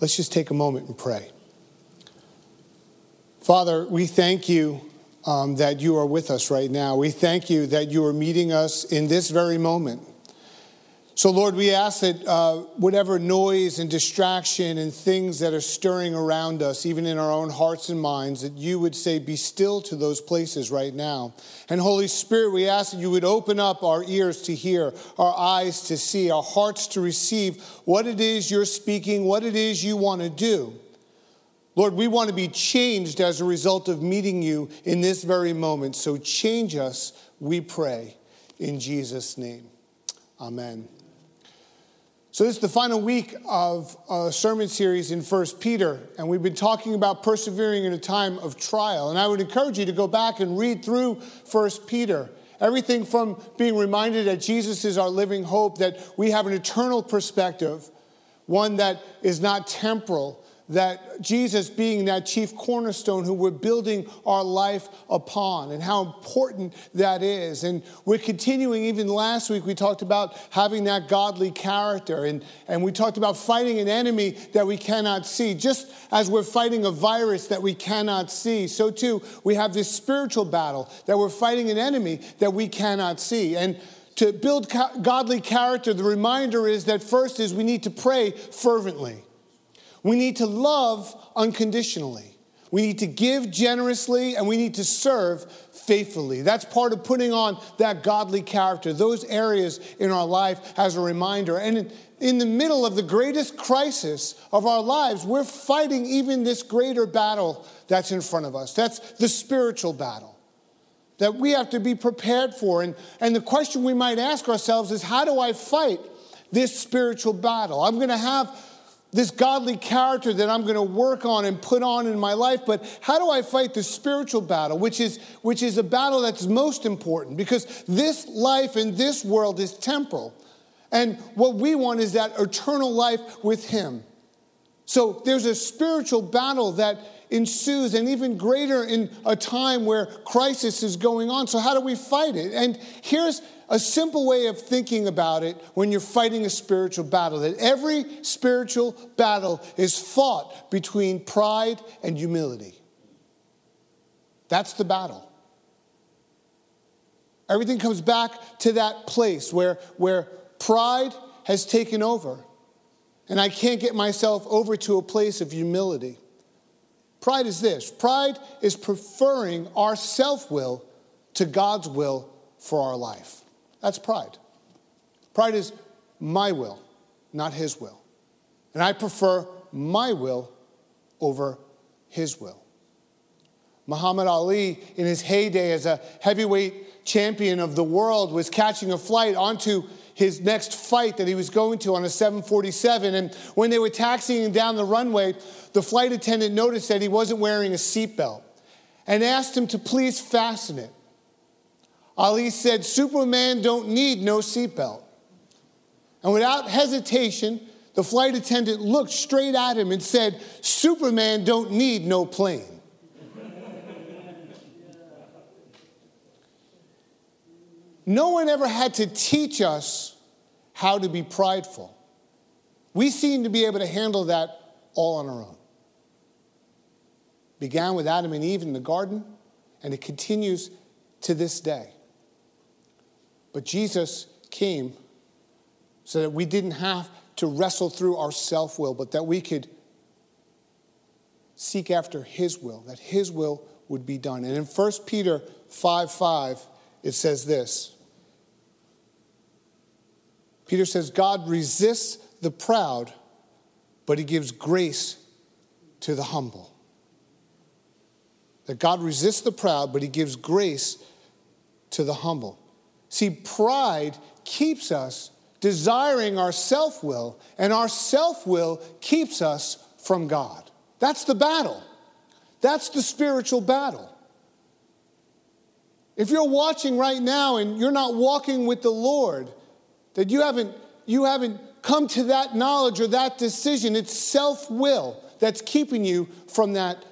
Let's just take a moment and pray. Father, we thank you um, that you are with us right now. We thank you that you are meeting us in this very moment. So, Lord, we ask that uh, whatever noise and distraction and things that are stirring around us, even in our own hearts and minds, that you would say, Be still to those places right now. And, Holy Spirit, we ask that you would open up our ears to hear, our eyes to see, our hearts to receive what it is you're speaking, what it is you want to do. Lord, we want to be changed as a result of meeting you in this very moment. So, change us, we pray, in Jesus' name. Amen. So, this is the final week of a sermon series in 1 Peter, and we've been talking about persevering in a time of trial. And I would encourage you to go back and read through 1 Peter. Everything from being reminded that Jesus is our living hope, that we have an eternal perspective, one that is not temporal, that Jesus being that chief cornerstone who we're building our life upon and how important that is. And we're continuing, even last week, we talked about having that godly character and, and we talked about fighting an enemy that we cannot see. Just as we're fighting a virus that we cannot see, so too we have this spiritual battle that we're fighting an enemy that we cannot see. And to build godly character, the reminder is that first is we need to pray fervently. We need to love unconditionally. We need to give generously and we need to serve faithfully. That's part of putting on that godly character, those areas in our life as a reminder. And in, the middle of the greatest crisis of our lives, we're fighting even this greater battle that's in front of us. That's the spiritual battle that we have to be prepared for. And, and the question we might ask ourselves is how do I fight this spiritual battle? I'm going to have this godly character that I'm going to work on and put on in my life, but how do I fight the spiritual battle, which is, which is a battle that's most important because this life in this world is temporal. And what we want is that eternal life with Him. So there's a spiritual battle that ensues, and even greater in a time where crisis is going on. So, how do we fight it? And here's a simple way of thinking about it when you're fighting a spiritual battle that every spiritual battle is fought between pride and humility. That's the battle. Everything comes back to that place where, where pride has taken over, and I can't get myself over to a place of humility. Pride is this pride is preferring our self will to God's will for our life. That's pride. Pride is my will, not his will. And I prefer my will over his will. Muhammad Ali, in his heyday as a heavyweight champion of the world, was catching a flight onto his next fight that he was going to on a 747. And when they were taxiing down the runway, the flight attendant noticed that he wasn't wearing a seatbelt and asked him to please fasten it. Ali said, Superman don't need no seatbelt. And without hesitation, the flight attendant looked straight at him and said, Superman don't need no plane. no one ever had to teach us how to be prideful. We seem to be able to handle that all on our own. Began with Adam and Eve in the garden, and it continues to this day. But Jesus came so that we didn't have to wrestle through our self will, but that we could seek after His will, that His will would be done. And in 1 Peter 5 5, it says this Peter says, God resists the proud, but He gives grace to the humble. That God resists the proud, but He gives grace to the humble. See, pride keeps us desiring our self will, and our self will keeps us from God. That's the battle. That's the spiritual battle. If you're watching right now and you're not walking with the Lord, that you haven't, you haven't come to that knowledge or that decision, it's self will that's keeping you from that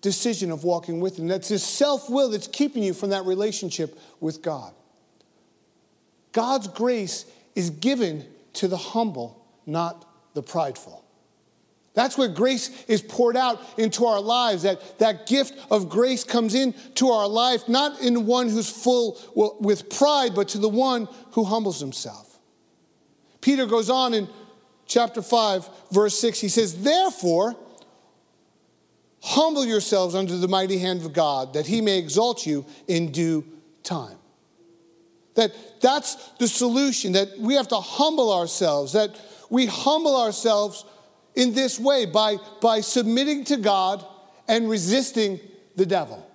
decision of walking with Him. That's His self will that's keeping you from that relationship with God. God's grace is given to the humble, not the prideful. That's where grace is poured out into our lives. That, that gift of grace comes into our life, not in one who's full with pride, but to the one who humbles himself. Peter goes on in chapter 5, verse 6. He says, Therefore, humble yourselves under the mighty hand of God, that he may exalt you in due time. That that's the solution, that we have to humble ourselves, that we humble ourselves in this way by, by submitting to God and resisting the devil.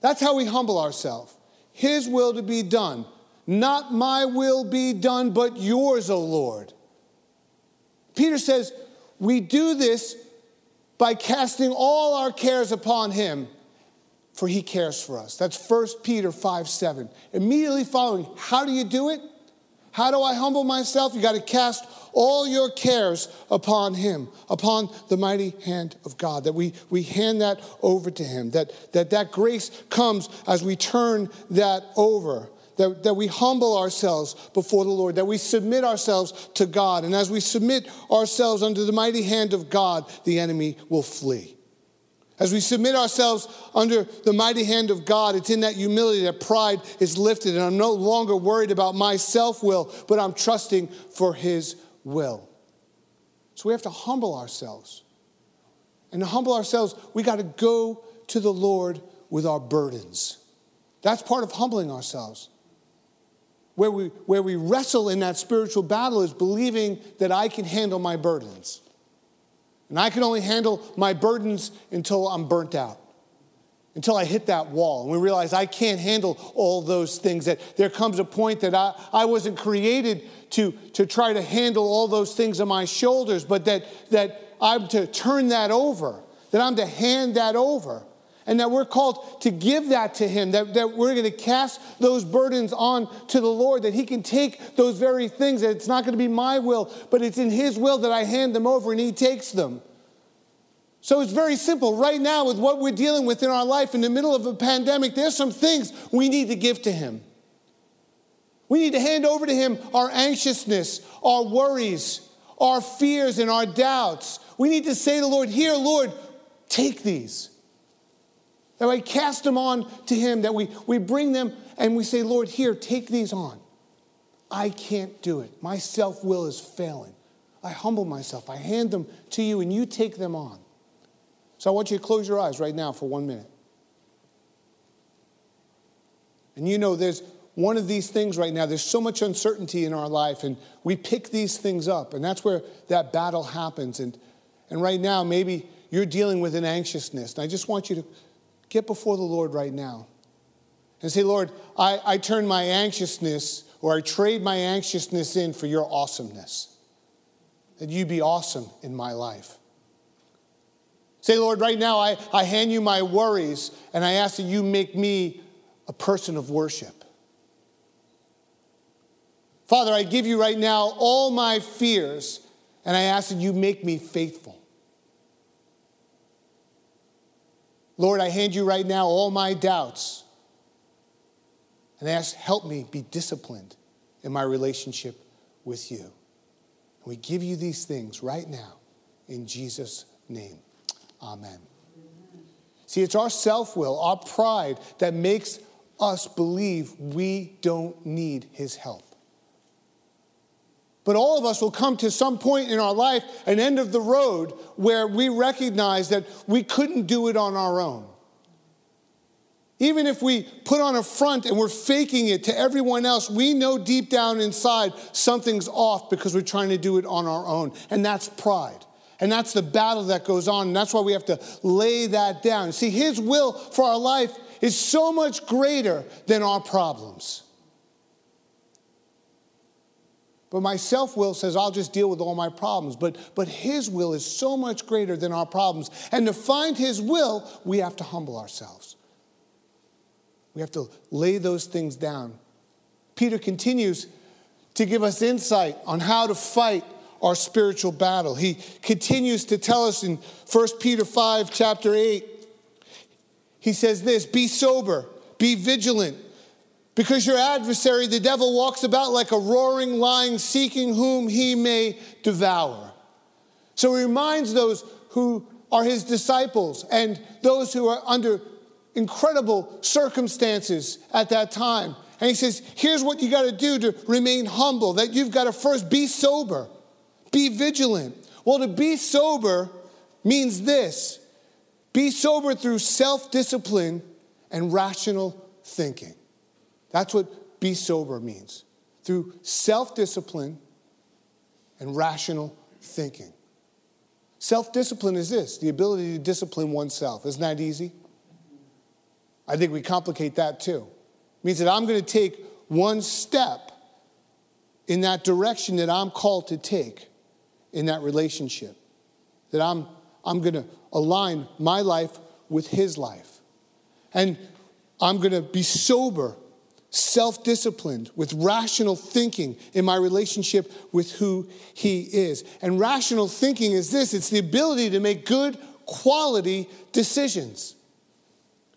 That's how we humble ourselves. His will to be done. Not my will be done, but yours, O Lord. Peter says, We do this by casting all our cares upon him, for he cares for us. That's 1 Peter 5 7. Immediately following, how do you do it? How do I humble myself? You got to cast all your cares upon him, upon the mighty hand of God, that we, we hand that over to him, that, that that grace comes as we turn that over. That, that we humble ourselves before the Lord, that we submit ourselves to God. And as we submit ourselves under the mighty hand of God, the enemy will flee. As we submit ourselves under the mighty hand of God, it's in that humility that pride is lifted, and I'm no longer worried about my self will, but I'm trusting for His will. So we have to humble ourselves. And to humble ourselves, we got to go to the Lord with our burdens. That's part of humbling ourselves. Where we, where we wrestle in that spiritual battle is believing that I can handle my burdens. And I can only handle my burdens until I'm burnt out, until I hit that wall. And we realize I can't handle all those things, that there comes a point that I, I wasn't created to, to try to handle all those things on my shoulders, but that, that I'm to turn that over, that I'm to hand that over. And that we're called to give that to Him, that, that we're going to cast those burdens on to the Lord, that He can take those very things, that it's not going to be my will, but it's in His will that I hand them over and He takes them. So it's very simple. Right now, with what we're dealing with in our life in the middle of a pandemic, there's some things we need to give to Him. We need to hand over to Him our anxiousness, our worries, our fears, and our doubts. We need to say to the Lord, Here, Lord, take these. That we cast them on to Him, that we, we bring them and we say, Lord, here, take these on. I can't do it. My self will is failing. I humble myself. I hand them to you, and you take them on. So I want you to close your eyes right now for one minute. And you know, there's one of these things right now, there's so much uncertainty in our life, and we pick these things up, and that's where that battle happens. And, and right now, maybe you're dealing with an anxiousness. And I just want you to get before the Lord right now and say, Lord, I, I turn my anxiousness or I trade my anxiousness in for your awesomeness. That you be awesome in my life. Say, Lord, right now I, I hand you my worries and I ask that you make me a person of worship. Father, I give you right now all my fears and I ask that you make me faithful. Lord, I hand you right now all my doubts and ask, help me be disciplined in my relationship with you. We give you these things right now in Jesus' name. Amen. See, it's our self will, our pride that makes us believe we don't need his help. But all of us will come to some point in our life, an end of the road, where we recognize that we couldn't do it on our own. Even if we put on a front and we're faking it to everyone else, we know deep down inside something's off because we're trying to do it on our own. And that's pride. And that's the battle that goes on. And that's why we have to lay that down. See, His will for our life is so much greater than our problems. But my self will says, I'll just deal with all my problems. But, but His will is so much greater than our problems. And to find His will, we have to humble ourselves. We have to lay those things down. Peter continues to give us insight on how to fight our spiritual battle. He continues to tell us in 1 Peter 5, chapter 8, he says this Be sober, be vigilant. Because your adversary, the devil, walks about like a roaring lion, seeking whom he may devour. So he reminds those who are his disciples and those who are under incredible circumstances at that time. And he says, here's what you got to do to remain humble that you've got to first be sober, be vigilant. Well, to be sober means this be sober through self discipline and rational thinking. That's what be sober means through self discipline and rational thinking. Self discipline is this the ability to discipline oneself. Isn't that easy? I think we complicate that too. It means that I'm going to take one step in that direction that I'm called to take in that relationship. That I'm, I'm going to align my life with his life. And I'm going to be sober, self disciplined, with rational thinking in my relationship with who he is. And rational thinking is this it's the ability to make good quality decisions.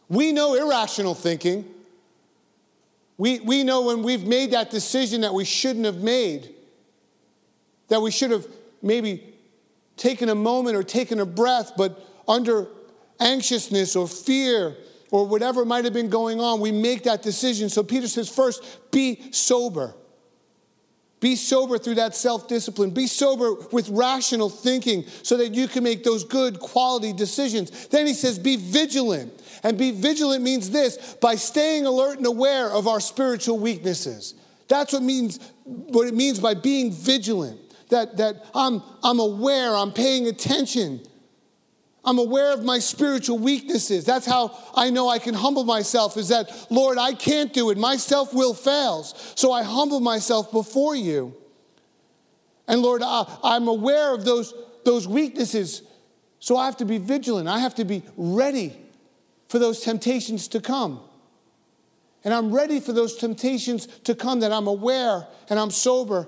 We know irrational thinking. We, we know when we've made that decision that we shouldn't have made, that we should have maybe taken a moment or taken a breath, but under anxiousness or fear or whatever might have been going on, we make that decision. So Peter says, first, be sober. Be sober through that self discipline. Be sober with rational thinking so that you can make those good quality decisions. Then he says, be vigilant. And be vigilant means this by staying alert and aware of our spiritual weaknesses. That's what means what it means by being vigilant. That, that I'm, I'm aware, I'm paying attention I'm aware of my spiritual weaknesses. That's how I know I can humble myself is that, Lord, I can't do it. My self will fails. So I humble myself before you. And Lord, I'm aware of those, those weaknesses. So I have to be vigilant. I have to be ready for those temptations to come. And I'm ready for those temptations to come that I'm aware and I'm sober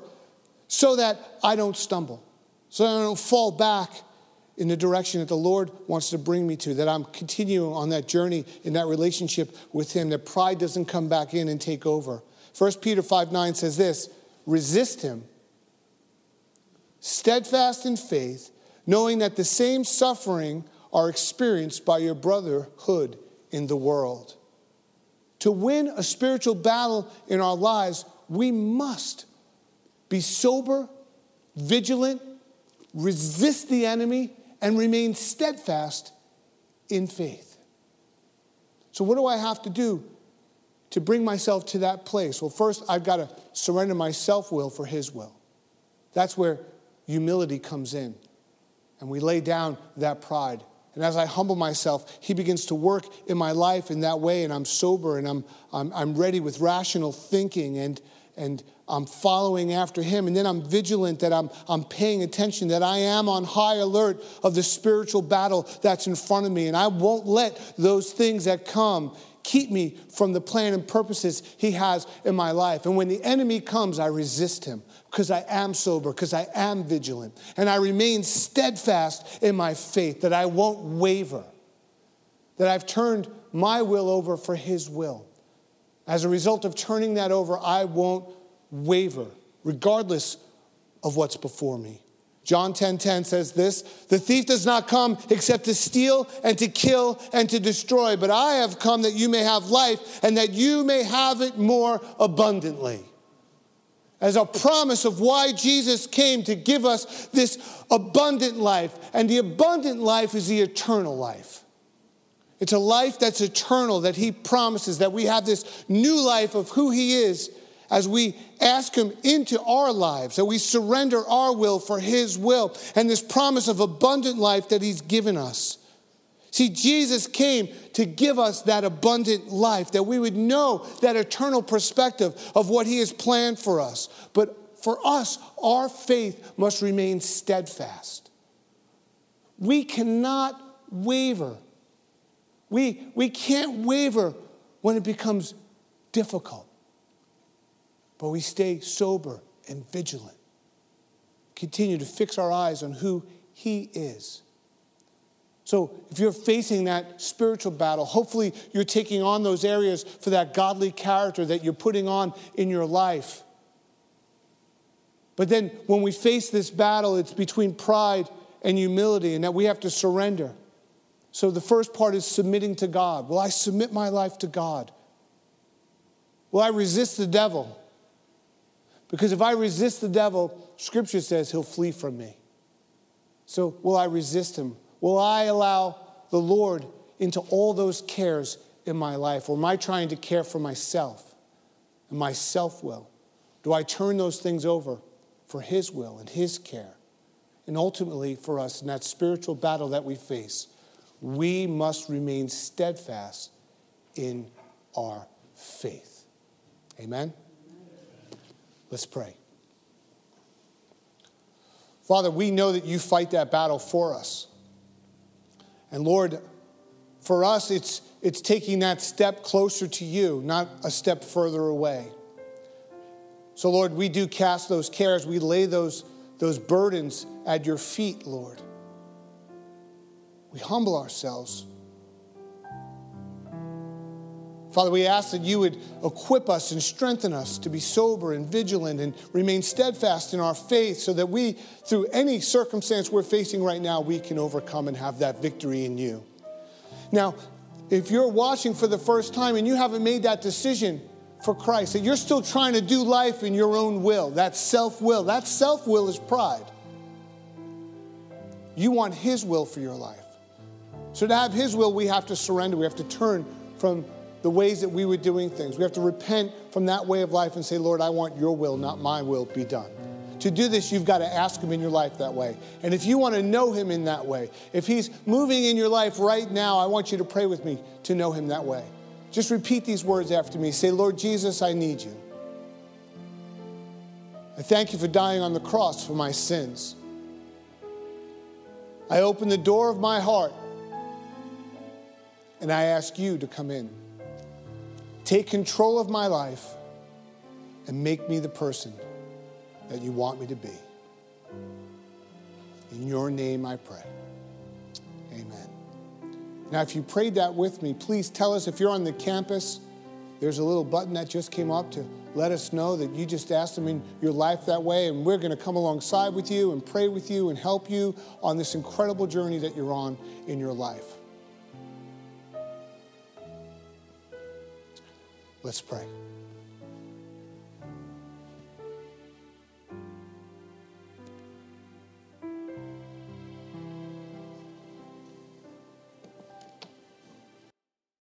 so that I don't stumble, so that I don't fall back in the direction that the Lord wants to bring me to, that I'm continuing on that journey in that relationship with Him, that pride doesn't come back in and take over. 1 Peter 5 9 says this resist Him, steadfast in faith, knowing that the same suffering are experienced by your brotherhood in the world. To win a spiritual battle in our lives, we must be sober, vigilant, resist the enemy, and remain steadfast in faith. So, what do I have to do to bring myself to that place? Well, first, I've got to surrender my self will for His will. That's where humility comes in. And we lay down that pride. And as I humble myself, He begins to work in my life in that way, and I'm sober and I'm, I'm, I'm ready with rational thinking and, and I'm following after him. And then I'm vigilant that I'm, I'm paying attention, that I am on high alert of the spiritual battle that's in front of me. And I won't let those things that come keep me from the plan and purposes he has in my life. And when the enemy comes, I resist him because I am sober, because I am vigilant. And I remain steadfast in my faith, that I won't waver, that I've turned my will over for his will. As a result of turning that over, I won't waver, regardless of what's before me. John 10:10 10, 10 says this, "The thief does not come except to steal and to kill and to destroy, but I have come that you may have life and that you may have it more abundantly." As a promise of why Jesus came to give us this abundant life, and the abundant life is the eternal life. It's a life that's eternal that he promises that we have this new life of who he is as we ask Him into our lives, that we surrender our will for His will, and this promise of abundant life that He's given us. See, Jesus came to give us that abundant life, that we would know that eternal perspective of what He has planned for us. But for us, our faith must remain steadfast. We cannot waver. We, we can't waver when it becomes difficult but we stay sober and vigilant. Continue to fix our eyes on who He is. So, if you're facing that spiritual battle, hopefully you're taking on those areas for that godly character that you're putting on in your life. But then, when we face this battle, it's between pride and humility and that we have to surrender. So the first part is submitting to God. Will I submit my life to God? Will I resist the devil? Because if I resist the devil, scripture says he'll flee from me. So will I resist him? Will I allow the Lord into all those cares in my life? Or am I trying to care for myself and my self will? Do I turn those things over for his will and his care? And ultimately, for us in that spiritual battle that we face, we must remain steadfast in our faith. Amen? Let's pray. Father, we know that you fight that battle for us. And Lord, for us, it's, it's taking that step closer to you, not a step further away. So, Lord, we do cast those cares, we lay those, those burdens at your feet, Lord. We humble ourselves. Father, we ask that you would equip us and strengthen us to be sober and vigilant and remain steadfast in our faith so that we, through any circumstance we're facing right now, we can overcome and have that victory in you. Now, if you're watching for the first time and you haven't made that decision for Christ, that you're still trying to do life in your own will, that self will, that self will is pride. You want His will for your life. So, to have His will, we have to surrender. We have to turn from the ways that we were doing things. We have to repent from that way of life and say, Lord, I want your will, not my will, be done. To do this, you've got to ask Him in your life that way. And if you want to know Him in that way, if He's moving in your life right now, I want you to pray with me to know Him that way. Just repeat these words after me. Say, Lord Jesus, I need you. I thank you for dying on the cross for my sins. I open the door of my heart and I ask you to come in. Take control of my life and make me the person that you want me to be. In your name I pray. Amen. Now, if you prayed that with me, please tell us if you're on the campus. There's a little button that just came up to let us know that you just asked Him in your life that way, and we're going to come alongside with you and pray with you and help you on this incredible journey that you're on in your life. Let's pray.